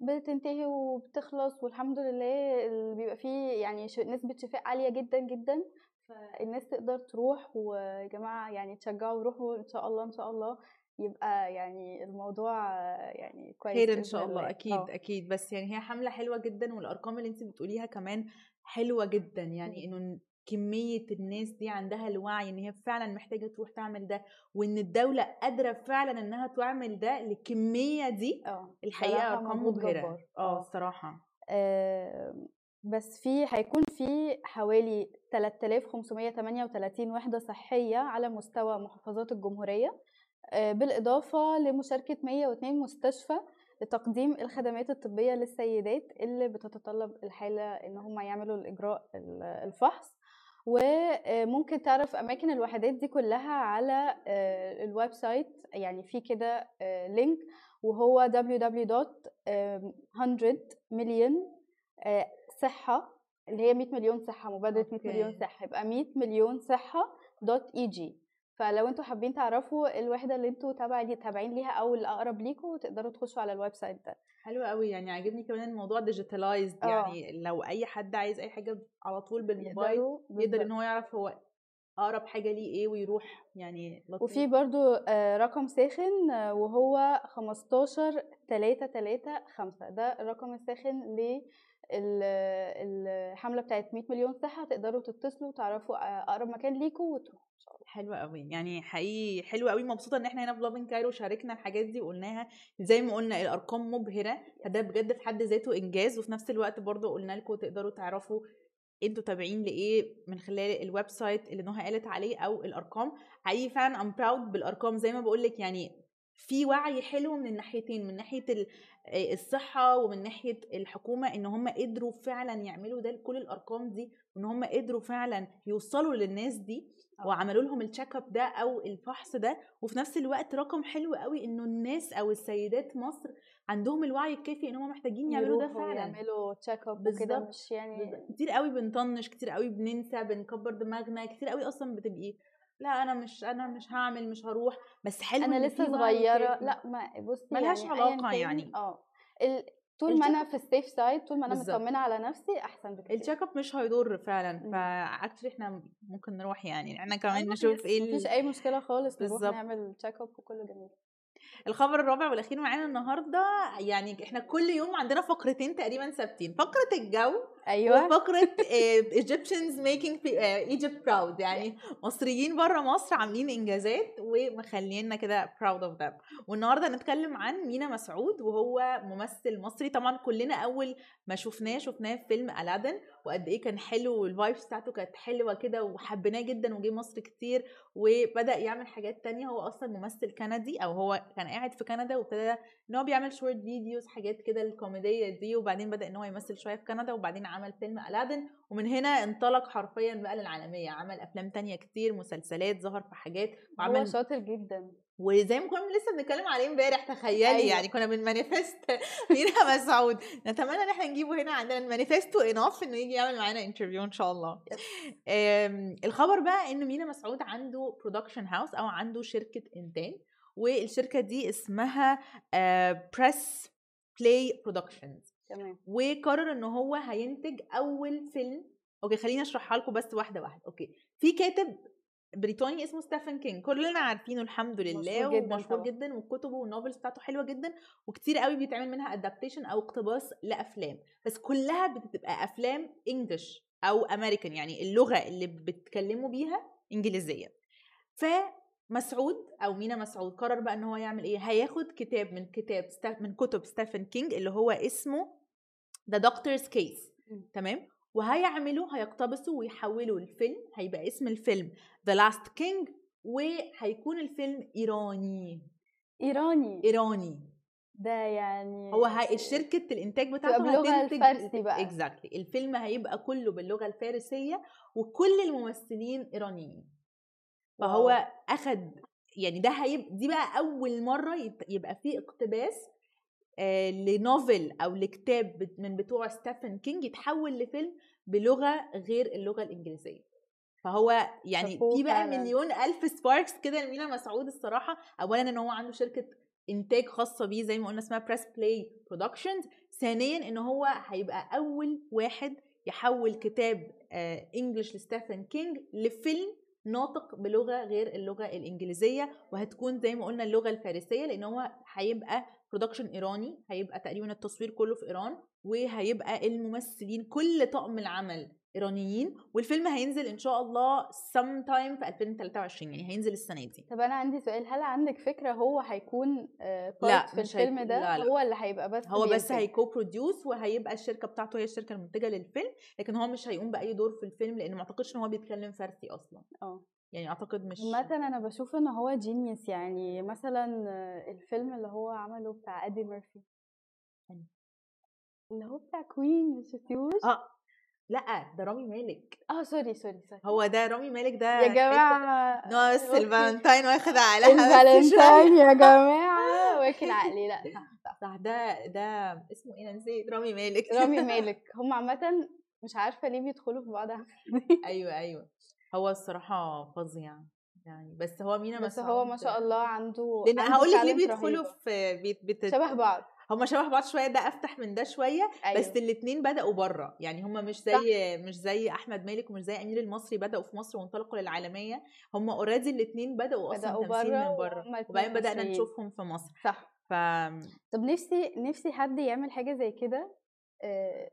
بتنتهي وبتخلص والحمد لله اللي بيبقى فيه يعني نسبة شفاء عالية جدا جدا. فالناس تقدر تروح ويا جماعة يعني تشجعوا وروحوا إن شاء الله إن شاء الله يبقى يعني الموضوع يعني كويس خير إن شاء الله. أكيد آه. أكيد. بس يعني هي حملة حلوة جدا والأرقام اللي انت بتقوليها كمان حلوة جدا. يعني إنه كمية الناس دي عندها الوعي إن هي فعلا محتاجة تروح تعمل ده وإن الدولة قادرة فعلا إنها تعمل ده للكمية دي آه الحقيقة بصراحة أرقام جبار. آه. الصراحة آه، بس في هيكون في حوالي 3538 وحدة صحية على مستوى محافظات الجمهورية آه، بالإضافة لمشاركة 102 مستشفى لتقديم الخدمات الطبية للسيدات اللي بتتطلب الحالة إن هم يعملوا الإجراء ال- الفحص وممكن تعرف أماكن الوحدات دي كلها على آه، ال website يعني في كده آه، link وهو www.100 مليون آه، صحة اللي هي 100 مليون صحة مبادرة 100 مليون. صحة يبقى 100 مليون صحة dot eg فلو أنتوا حابين تعرفوا الوحدة اللي أنتوا تابع تابعين ليها أو الأقرب ليكوا تقدروا تخشوا على ال website ده حلو قوي يعني عاجبني كمان الموضوع digitalized آه. يعني لو أي حد عايز أي حاجة على طول بالموبايل يقدر إن. هو يعرف هو أقرب حاجة ليه إيه ويروح يعني لطيف. وفي برضو آه، رقم ساخن آه، وهو 15 3 3 5 ده الرقم الساخن ل الحملة بتاعت 100 مليون صحة تقدروا تتصلوا وتعرفوا أقرب مكان ليكوا وتروحوا حلوة قوي يعني حقيقي حلوة قوي مبسوطة إن إحنا هنا في Loving Cairo شاركنا الحاجات دي وقلناها. زي ما قلنا الأرقام مبهرة. فده بجد في حد ذاته إنجاز. وفي نفس الوقت برضو قلنا لكم تقدروا تعرفوا أنتوا تابعين لإيه من خلال ال website اللي نهى قالت عليه أو الأرقام. حقيقي فعلا I'm proud بالأرقام. زي ما بقول لك يعني في وعي حلو من الناحيتين من ناحية آه، الصحة ومن ناحية الحكومة إن هم قدروا فعلا يعملوا ده لكل الأرقام دي وإن هم قدروا فعلا يوصلوا للناس دي وعملوا لهم ال check up ده أو الفحص ده. وفي نفس الوقت رقم حلو قوي إنه الناس أو السيدات مصر عندهم الوعي الكافي إن هم محتاجين يعملوا ده فعلا. يعملوا check up وكده. مش يعني كتير قوي بنطنش كتير قوي بننسى بنكبر دماغنا كتير قوي أصلا بتبقي لا أنا مش أنا مش هعمل مش هروح بس حلو أنا لسه صغيرة. لأ ما بصي ملهاش يعني أياً علاقة كان- يعني. آه ال- طول ما أنا في ال safe side طول ما أنا. مطمنة على نفسي أحسن بكتير ال check up مش هيضر فعلا مم. ف actually إحنا ممكن نروح يعني إحنا كمان نروح نشوف إيه مفيش أي مشكلة خالص نروح. نعمل check up وكله جميل الخبر الرابع والأخير معانا النهارده يعني إحنا كل يوم عندنا فقرتين تقريبا ثابتين فقرة الجو أيوه. وفقرة pe- آه، Egypt proud. يعني مصريين بره مصر عاملين إنجازات ومخلينا كده proud of them. والنهارده هنتكلم عن مينا مسعود وهو ممثل مصري. طبعا كلنا أول ما شفناه شفناه في فيلم ألادن وقد إيه كان حلو وال vibes بتاعته كانت حلوة كده وحبيناه جدا وجه مصر كتير وبدأ يعمل حاجات تانية. هو أصلا ممثل كندي أو هو كان قاعد في كندا وابتدى إن هو بيعمل short videos حاجات كده الكوميدية دي وبعدين بدأ إن هو يمثل شوية في كندا وبعدين فيلم ألادن ومن هنا انطلق حرفيا بقى للعالمية. عمل أفلام تانية كتير مسلسلات ظهر في حاجات هو وعمل شاطر جدا. وزي ما كنا لسه بنتكلم عليه امبارح تخيلي أيوة. يعني كنا بن manifest مينا مسعود. نتمنى إن إحنا نجيبه هنا عندنا. ال manifest enough إنه يجي يعمل معانا interview إن شاء الله. الخبر بقى ان مينا مسعود عنده production house أو عنده شركة إنتاج والشركة دي اسمها Press Play Productions تمام. وقرر إن هو هينتج أول فيلم. okay خليني أشرحها لكم بس واحدة واحدة. okay. في كاتب بريطاني اسمه ستيفن كينج كلنا عارفينه الحمد لله مشهور جداً ومشهور. جدا وكتبه وال novels بتاعته حلوة جدا وكتير قوي بيتعمل منها adaptation أو اقتباس لأفلام. بس كلها بتبقى أفلام English أو امريكان يعني اللغة اللي بتكلموا بيها إنجليزية. فمسعود أو مينا مسعود قرر بقى إن هو يعمل إيه؟ هياخد كتاب من كتاب من كتب ستيفن كينج اللي هو اسمه The Doctor's Case. تمام وهيعملوا هيقتبسوا ويحولوا الفيلم هيبقى اسم الفيلم The Last King وهيكون الفيلم إيراني إيراني إيراني ده يعني هو شركه الإنتاج بتاعته باللغة هتنتج الفارسي بقى. exactly الفيلم هيبقى كله باللغة الفارسية وكل الممثلين إيرانيين فهو. أخد يعني ده هيبقى دي بقى أول مرة يبقى فيه اقتباس ل novel أو لكتاب من بتوع ستيفن كينج يتحول لفيلم بلغة غير اللغة الإنجليزية. فهو يعني في بقى فعلاً. مليون ألف sparks كده لمينا مسعود الصراحة. اولا إن هو عنده شركة إنتاج خاصة بيه زي ما قلنا اسمها Press Play Productions ثانيا إن هو هيبقى أول واحد يحول كتاب English لستيفن كينج لفيلم ناطق بلغة غير اللغة الإنجليزية وهتكون زي ما قلنا اللغة الفارسية لأن هو هيبقى production إيراني هيبقى تقريبا التصوير كله في إيران وهيبقى الممثلين كل طاقم العمل إيرانيين والفيلم هينزل إن شاء الله sometime في 2023 يعني هينزل السنة دي. طب أنا عندي سؤال هل عندك فكرة هو هيكون آه، لا، في مش الفيلم ده؟ لا، لا. هو اللي هيبقى بس هو بس؟ هيكو produce وهيبقى الشركة بتاعته هي الشركة المنتجة للفيلم لكن هو مش هيقوم بأي دور في الفيلم لأن ما أعتقدش إن هو بيتكلم فارسي أصلا. آه. يعني أعتقد مش عامة أنا بشوف إن هو genius يعني مثلا آه، الفيلم اللي هو عمله بتاع ادي ميرفي؟ اللي هو بتاع Queen شفتيهوش؟ آه. لأ ده رامي مالك. آه sorry sorry sorry. هو ده رامي مالك ده يا جماعة. ناقص okay. الفالنتاين واخد عليها بس الفالنتاين. يا جماعة. واكل عقلي. لأ صح صح. صح ده ده اسمه إيه؟ نسيت. رامي مالك. رامي مالك. هم عامة مش عارفة ليه بيدخلوا في بعض. أيوه أيوه. هو الصراحة فظيع يعني بس هو مينا بس هو ما شاء الله عنده لأن هقول لك ليه بيدخلوا. في بيت بت... شبه بعض. هما شبه بعض شوية ده أفتح من ده شوية أيوة. بس الاتنين بدأوا بره. يعني هما مش زي مش زي أحمد مالك ومش زي أمير المصري بدأوا في مصر وانطلقوا للعالمية. هما اوريدي الاتنين بدأوا أصلا بدأوا برا من بره وبعدين بدأنا. نشوفهم في مصر. صح. ف طب نفسي نفسي حد يعمل حاجة زي كده؟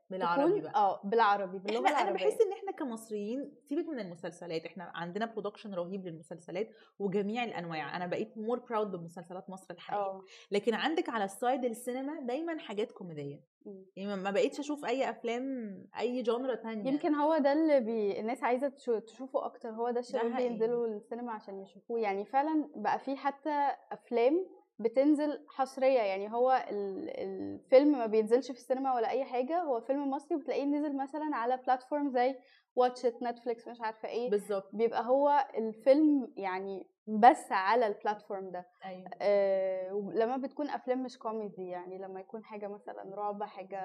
بالعربي تكون- بقى. آه بالعربي باللغة إحنا أنا بحس إن إحنا كمصريين سيبك من المسلسلات إحنا عندنا production رهيب للمسلسلات وجميع الأنواع. أنا بقيت more proud بمسلسلات مصر الحقيقة آه. لكن عندك على ال side السينما دايما حاجات كوميدية. يعني ما- بقيتش أشوف أي أفلام أي genre تانية. يمكن هو ده اللي بي... الناس عايزة تشو... تشوفه أكتر. هو ده الشباب حقيقي. بينزلوا السينما عشان يشوفوه. يعني فعلا بقى في حتى أفلام بتنزل حصرية يعني هو ال... الفيلم ما بينزلش في السينما ولا أي حاجة هو فيلم مصري بتلاقيه نزل مثلا على platform زي Watch It نتفليكس مش عارفة إيه. بالظبط. بيبقى هو الفيلم يعني بس على ال platform ده. أيوه. آه لما بتكون أفلام مش كوميدي يعني لما يكون حاجة مثلا رعب حاجة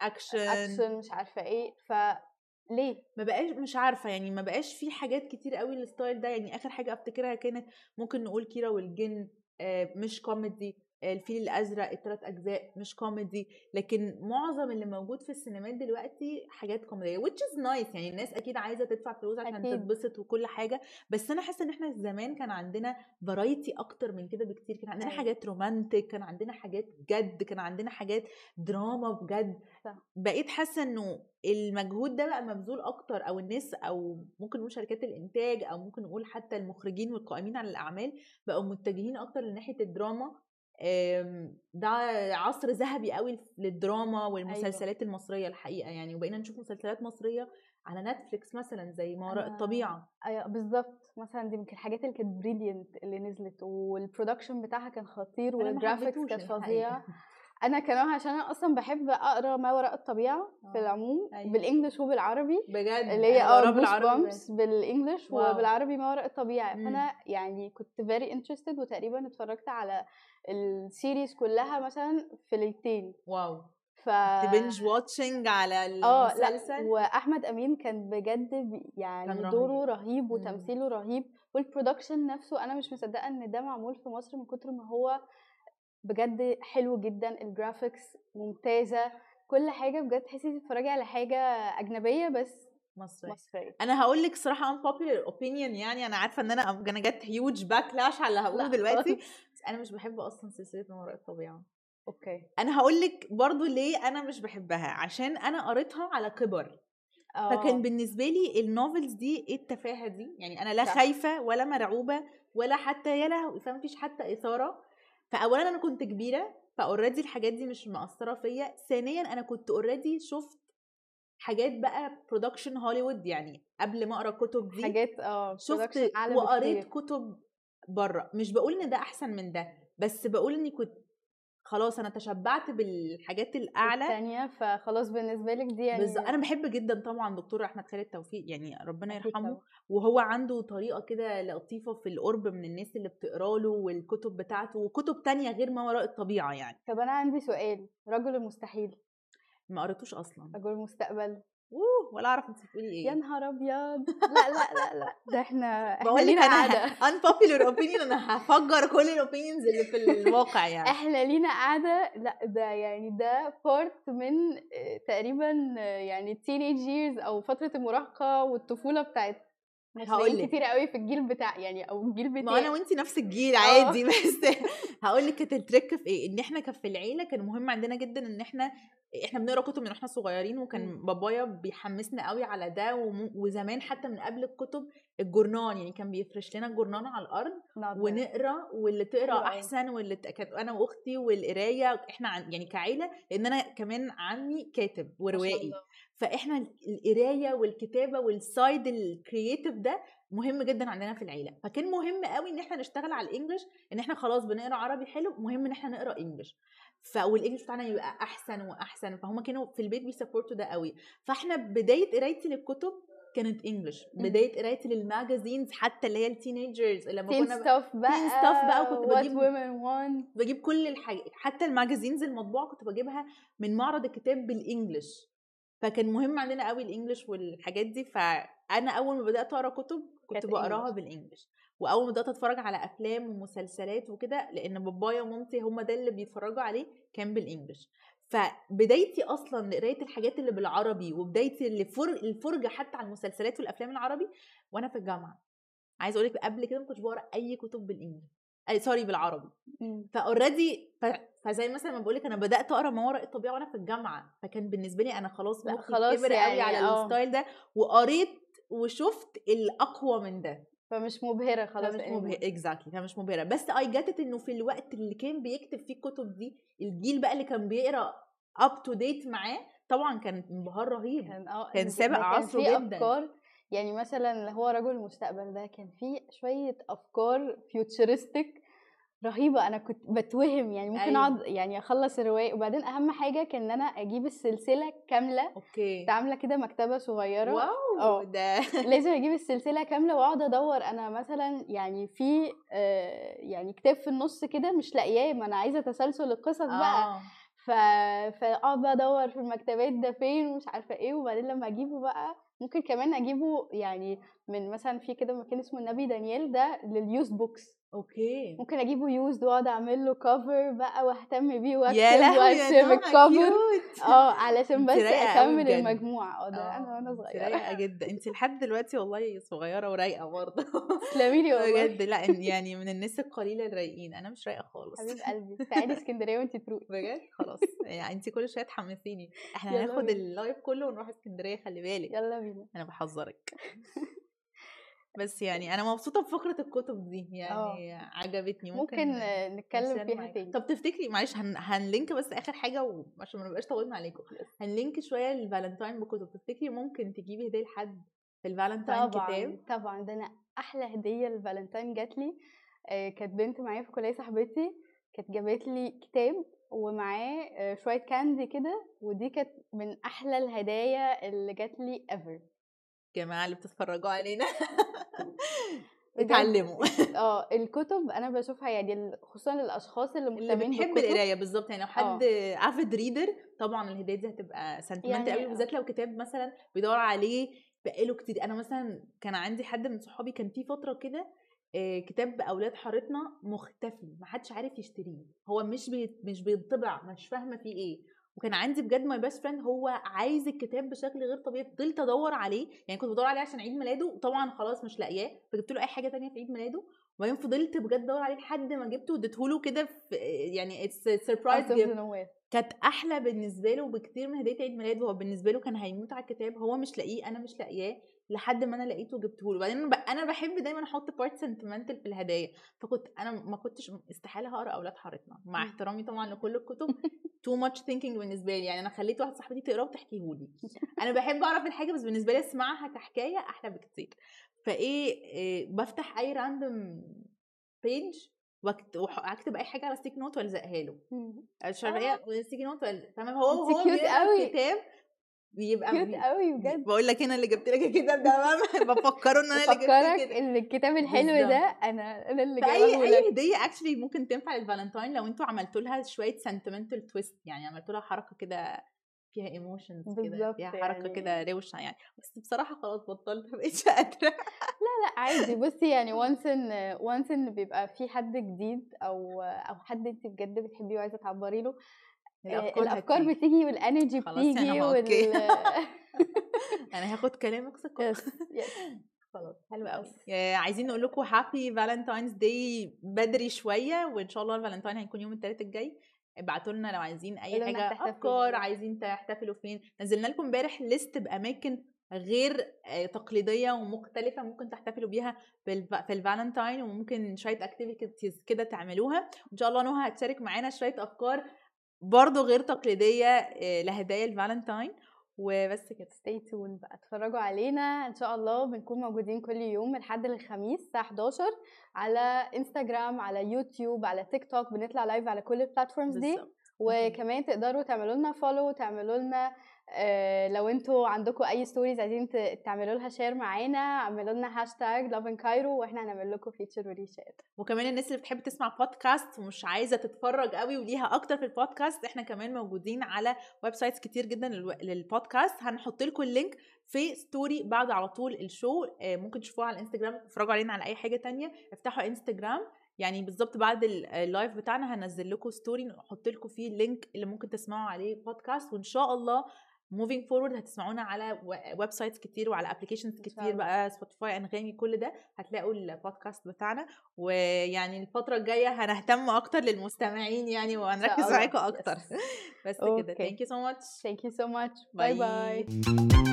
action action مش عارفة إيه. فليه ما بقاش مش عارفة يعني ما بقاش في حاجات كتير قوي ال style ده. يعني آخر حاجة أفتكرها كانت ممكن نقول كيرة والجن. آه، مش كوميدي آه، الفيل الأزرق الثلاث أجزاء مش كوميدي لكن معظم اللي موجود في السينمات دلوقتي حاجات كوميديه which is nice يعني الناس أكيد عايزة تدفع فلوس عشان. تتبسط وكل حاجة بس أنا حاسة إن إحنا زمان كان عندنا variety أكتر من كده بكتير كان عندنا. حاجات romantic كان عندنا حاجات جد كان عندنا حاجات دراما بجد. بقيت حاسة إنه المجهود ده بقى مبذول أكتر أو الناس أو ممكن نقول شركات الإنتاج أو ممكن نقول حتى المخرجين والقائمين على الأعمال بقوا متجهين أكتر لناحية الدراما ده عصر ذهبي قوي للدراما والمسلسلات المصرية الحقيقة يعني وبقينا نشوف مسلسلات مصرية على نتفليكس مثلا زي ما وراء الطبيعة أيوه بالظبط مثلا دي يمكن الحاجات اللي كانت brilliant اللي نزلت وال production بتاعها كان خطير وال graphics كانت. فظيعة أنا كمان عشان أنا أصلا بحب أقرأ ما وراء الطبيعة في آه، العموم أيوة. بال English وبالعربي بجد اللي هي آه بقرا Goose بالعربي bumps بال English wow. وبالعربي ما وراء الطبيعة مم. فأنا يعني كنت very interested وتقريبا اتفرجت على ال series كلها مثلا في ليلتين. wow. ف binge watching على آه لأ المسلسل؟ وأحمد أمين كان بجد يعني كان دوره رهيب. رهيب مم. وتمثيله رهيب. وال production نفسه أنا مش مصدقة إن ده معمول في مصر من كتر ما هو بجد حلو جدا. ال graphics ممتازة. كل حاجة بجد تحسي تتفرجي على حاجة أجنبية بس مصري. مصريه أنا هقول لك صراحة unpopular opinion يعني أنا عارفة إن أنا أنا get huge backlash على اللي هقوله دلوقتي. بس أنا مش بحب أصلا سلسلة ما وراء الطبيعة. okay. أنا هقول لك برضو ليه أنا مش بحبها. عشان أنا قريتها على كبر. فكان آه. بالنسبة لي ال novels دي إيه التفاهة دي؟ يعني أنا لا صح. خايفة ولا مرعوبة ولا حتى يا لهوي فما فيش حتى إثارة. فاولا أنا كنت كبيرة ف already الحاجات دي مش مأثرة فيا. ثانيا أنا كنت already شفت حاجات بقى production هوليوود يعني قبل ما أقرأ الكتب دي حاجات آه شفت وقريت. كتب بره مش بقول إن ده أحسن من ده بس بقول إني كنت خلاص أنا تشبعت بالحاجات الأعلى التانية فخلاص بالنسبة لك دي يعني بالظبط أنا بحب جدا طبعا دكتور أحمد خالد توفيق يعني ربنا يرحمه. وهو عنده طريقة كده لطيفة في القرب من الناس اللي بتقرأ له والكتب بتاعته وكتب تانية غير ما وراء الطبيعة يعني طب أنا عندي سؤال رجل المستحيل ما قريتوش أصلا. رجل المستقبل. أوه ولا أعرف انت بتقولي يا إيه نهار أبيض. لا لا لا لا. ده إحنا إحنا بقول لك لينا قعدة unpopular opinion أنا هفجر كل ال opinions اللي في الواقع يعني. إحنا لينا قعدة لا ده يعني ده part من آه، تقريبا آه، يعني ال teenage years أو فترة المراهقة والطفولة بتاعت هقول لك كتير قوي في الجيل بتاع يعني أو الجيل ما بتاعي. أنا وانتي نفس الجيل آه. عادي بس هقول لك كانت ال trick في إيه؟ إن إحنا كان في العيلة كان مهم عندنا جدا إن إحنا إحنا بنقرأ كتب من وإحنا صغيرين. وكان بابايا بيحمسنا قوي على ده وم- وزمان حتى من قبل الكتب الجورنان يعني كان بيفرش لنا الجورنان على الأرض ونقرأ واللي تقرأ أحسن واللي كانت أنا وأختي والقراية إحنا عن يعني كعيلة لأن أنا كمان عمي كاتب وروائي. فإحنا القراية والكتابة وال side ال creative ده مهم جدا عندنا في العيلة. فكان مهم قوي إن إحنا نشتغل على ال English إن إحنا خلاص بنقرأ عربي حلو مهم إن إحنا نقرأ English. ف وال English بتاعنا يبقى أحسن وأحسن. فهم كانوا في البيت بي support وا ده قوي. فإحنا بداية قرايتي للكتب كانت English. بداية قرايتي لل magazines حتى اللي هي ال teenagers لما teen كنا. stuff teen بقى stuff بقى وكنت بجيب want. بجيب كل الحاجات حتى ال magazines المطبوعة كنت بجيبها من معرض الكتاب بال English فكان مهم عندنا قوي ال English والحاجات دي. فأنا أول ما بدأت أقرأ كتب كنت بقراها English بال English وأول ما بدأت أتفرج على أفلام ومسلسلات وكده لأن بابايا ومامتي هم ده اللي بيتفرجوا عليه كان بال English. فبدايتي أصلا لقراية الحاجات اللي بالعربي وبدايتي لفر... الفرجة حتى على المسلسلات والأفلام العربي وأنا في الجامعة. عايزة أقول لك قبل كده ما كنتش بقرأ أي كتب بال English. sorry بالعربي. مم. ف already ف... فزي مثلا ما بقول لك أنا بدأت أقرأ ما وراء الطبيعة وأنا في الجامعة. فكان بالنسبة لي أنا خلاص لأ مخي خلاص كبر قوي يعني على آه. ال style ده وقريت وشفت الأقوى من ده. فمش مبهرة خلاص فمش anymore exactly فمش مبهرة. بس I get it إنه في الوقت اللي كان بيكتب فيه الكتب دي الجيل بقى اللي كان بيقرأ up to date معاه طبعا كان انبهار رهيب. كان آه كان سابق عصره جدا. أفكار يعني مثلا هو رجل المستقبل ده كان فيه شوية أفكار futuristic رهيبة. أنا كنت بتوهم. يعني ممكن أيوه. أقعد يعني أخلص الرواية. وبعدين أهم حاجة كان إن أنا أجيب السلسلة كاملة okay. كنت عاملة كده مكتبة صغيرة. wow! آه. ده لازم أجيب السلسلة كاملة وأقعد أدور. أنا مثلا يعني في آه، يعني كتاب في النص كده مش لاقياه. ما أنا عايزة تسلسل القصص بقى. آه. ف... فأقعد بقى أدور في المكتبات ده فين ومش عارفة إيه. وبعدين لما أجيبه بقى ممكن كمان أجيبه يعني من مثلا في كده مكان اسمه النبي دانيال ده لل used books. okay. ممكن اجيبه used وأقعد أعمل له cover بقى وأهتم بيه وأكتب وأرسم ال cover آه علشان بس أكمل المجموعة. آه ده أنا آه وأنا صغيرة. رايقة جدا. انت لحد دلوقتي والله صغيرة ورايقة برضه. تسلمي لي والله. بجد. لا يعني من الناس القليلة الرايقين. أنا مش رايقة خالص. حبيب قلبي تعالي اسكندرية وانت تروقي. بجد؟ خلاص. يعني انت كل شوية تحمسيني. إحنا هناخد ال live كله ونروح اسكندرية خلي بالك. يلا بينا. أنا بحذرك. بس يعني أنا مبسوطة بفقرة الكتب دي آه. يعني عجبتني ممكن ممكن آه، نتكلم فيها معاك. تاني. طب تفتكري معلش هن... هن link بس آخر حاجة وعشان ما نبقاش طولنا عليكم. هن link شوية الفالنتاين بكتب. تفتكري ممكن تجيبي هدية لحد في الفالنتاين طبعا كتاب؟ طبعا ده أنا أحلى هدية للفالنتاين جات لي. آه، كانت بنت معايا في الكليه صاحبتي كانت جابت لي كتاب ومعاه آه، شوية candy كده ودي كانت من أحلى الهدايا اللي جات لي ever. جماعة اللي بتتفرجوا علينا. اتعلموا. آه الكتب أنا بشوفها يعني خصوصا للاشخاص اللي مهتمين بتحب القراية بالظبط يعني لو حد آه avid reader طبعا الهديه دي هتبقى سنتمنت قوي يعني بالذات لو كتاب مثلا بيدور عليه بقاله كتير. أنا مثلا كان عندي حد من صحابي كان في فترة كده آه، كتاب أولاد حارتنا مختفي ما حدش عارف يشتريه. هو مش بي... مش بيطبع مش فاهمة فيه إيه. وكان عندي بجد my best friend هو عايز الكتاب بشكل غير طبيعي فضلت أدور عليه يعني كنت بدور عليه عشان عيد ميلاده وطبعا خلاص مش لاقياه فجبت له أي حاجة تانية في عيد ميلاده وبعدين فضلت بجد أدور عليه لحد ما جبته واديته له كده في يعني as surprise كانت أحلى بالنسبة له بكتير من هدية عيد ميلاده هو بالنسبة له كان هيموت على الكتاب هو مش لاقيه أنا مش لاقياه لحد ما أنا لقيته وجبته له بعدين أنا بحب دايما أحط part sentimental في الهدايا. فكنت أنا ما كنتش استحالة هقرأ أولاد حارتنا. مع. احترامي طبعا لكل الكتب. too much thinking بالنسبة لي. يعني أنا خليت واحدة صاحبتي تقراه وتحكيه لي أنا بحب أعرف الحاجة بس بالنسبة لي أسمعها كحكاية أحلى بكتير. فإيه إيه بفتح أي random page واكتب أي حاجة على sticky note وألزقها له. مم. الشرعيه وال sticky note وال- فاهم هو هو بيقرأ قوي. الكتاب بيبقى cute. قوي بجد. بقول لك أنا اللي جبت لك الكتاب ده مام بفكره ان أنا اللي جبت كده إن الكتاب الحلو ده أنا أنا اللي جايبه أي لك. هدية actually ممكن تنفع للفالنتاين لو أنتوا عملتوا لها شوية sentimental twist يعني عملتوا لها حركة كده فيها emotions كده فيها حركة كده يعني روشة يعني. بس بصراحة خلاص بطلت مبقتش قادرة. لا عادي. بصي يعني once ان once ان بيبقى في حد جديد أو أو حد انت بجد بتحبيه وعايزة تعبري له الأفكار الأفكار هتيجي. بتيجي وال energy بتيجي okay وال أنا هاخد كلامك ثقة. خلاص حلو قوي. عايزين نقول لكم happy Valentine's Day بدري شوية وإن شاء الله الفالنتاين هيكون يوم الثلاث الجاي. ابعتوا لنا لو عايزين أي حاجة أفكار. عايزين تحتفلوا فين. نزلنا لكم امبارح list بأماكن غير آه، تقليدية ومختلفة ممكن تحتفلوا بيها في الف... في الفالنتاين وممكن شوية activities كده تعملوها. ان شاء الله نهى هتشارك معانا شوية أفكار برضو غير تقليدية آه، لهدايا الفالنتاين وبس كده. stay tuned بقى. اتفرجوا علينا. إن شاء الله بنكون موجودين كل يوم من الحد للخميس الساعة 11 على انستغرام على يوتيوب على تيك توك بنطلع live على كل ال platforms دي. بالظبط. وكمان تقدروا تعملوا لنا follow تعملوا لنا آه، لو أنتوا عندكم أي stories عايزين تعملوا لها share معانا اعملوا لنا hashtag Life in Cairo وإحنا هنعمل لكم feature و reshare وكمان الناس اللي بتحب تسمع بودكاست ومش عايزة تتفرج قوي وليها أكتر في البودكاست إحنا كمان موجودين على websites كتير جدا للبودكاست هنحط لكم ال link في story بعد على طول ال show. آه، ممكن تشوفوها على الانستجرام تتفرجوا علينا على أي حاجة تانية. افتحوا انستجرام يعني بالظبط بعد ال- ال live بتاعنا هنزل لكم story نحط لكم فيه ال link اللي ممكن تسمعوا عليه بودكاست وإن شاء الله moving forward هتسمعونا على websites كتير وعلى applications كتير. بقى سبوتيفاي أنغامي كل ده هتلاقوا البودكاست بتاعنا ويعني الفترة الجاية هنهتم أكتر للمستمعين يعني وهنركز. معاكم Yes. بس كده you so much Thank you so much. Bye bye. Bye.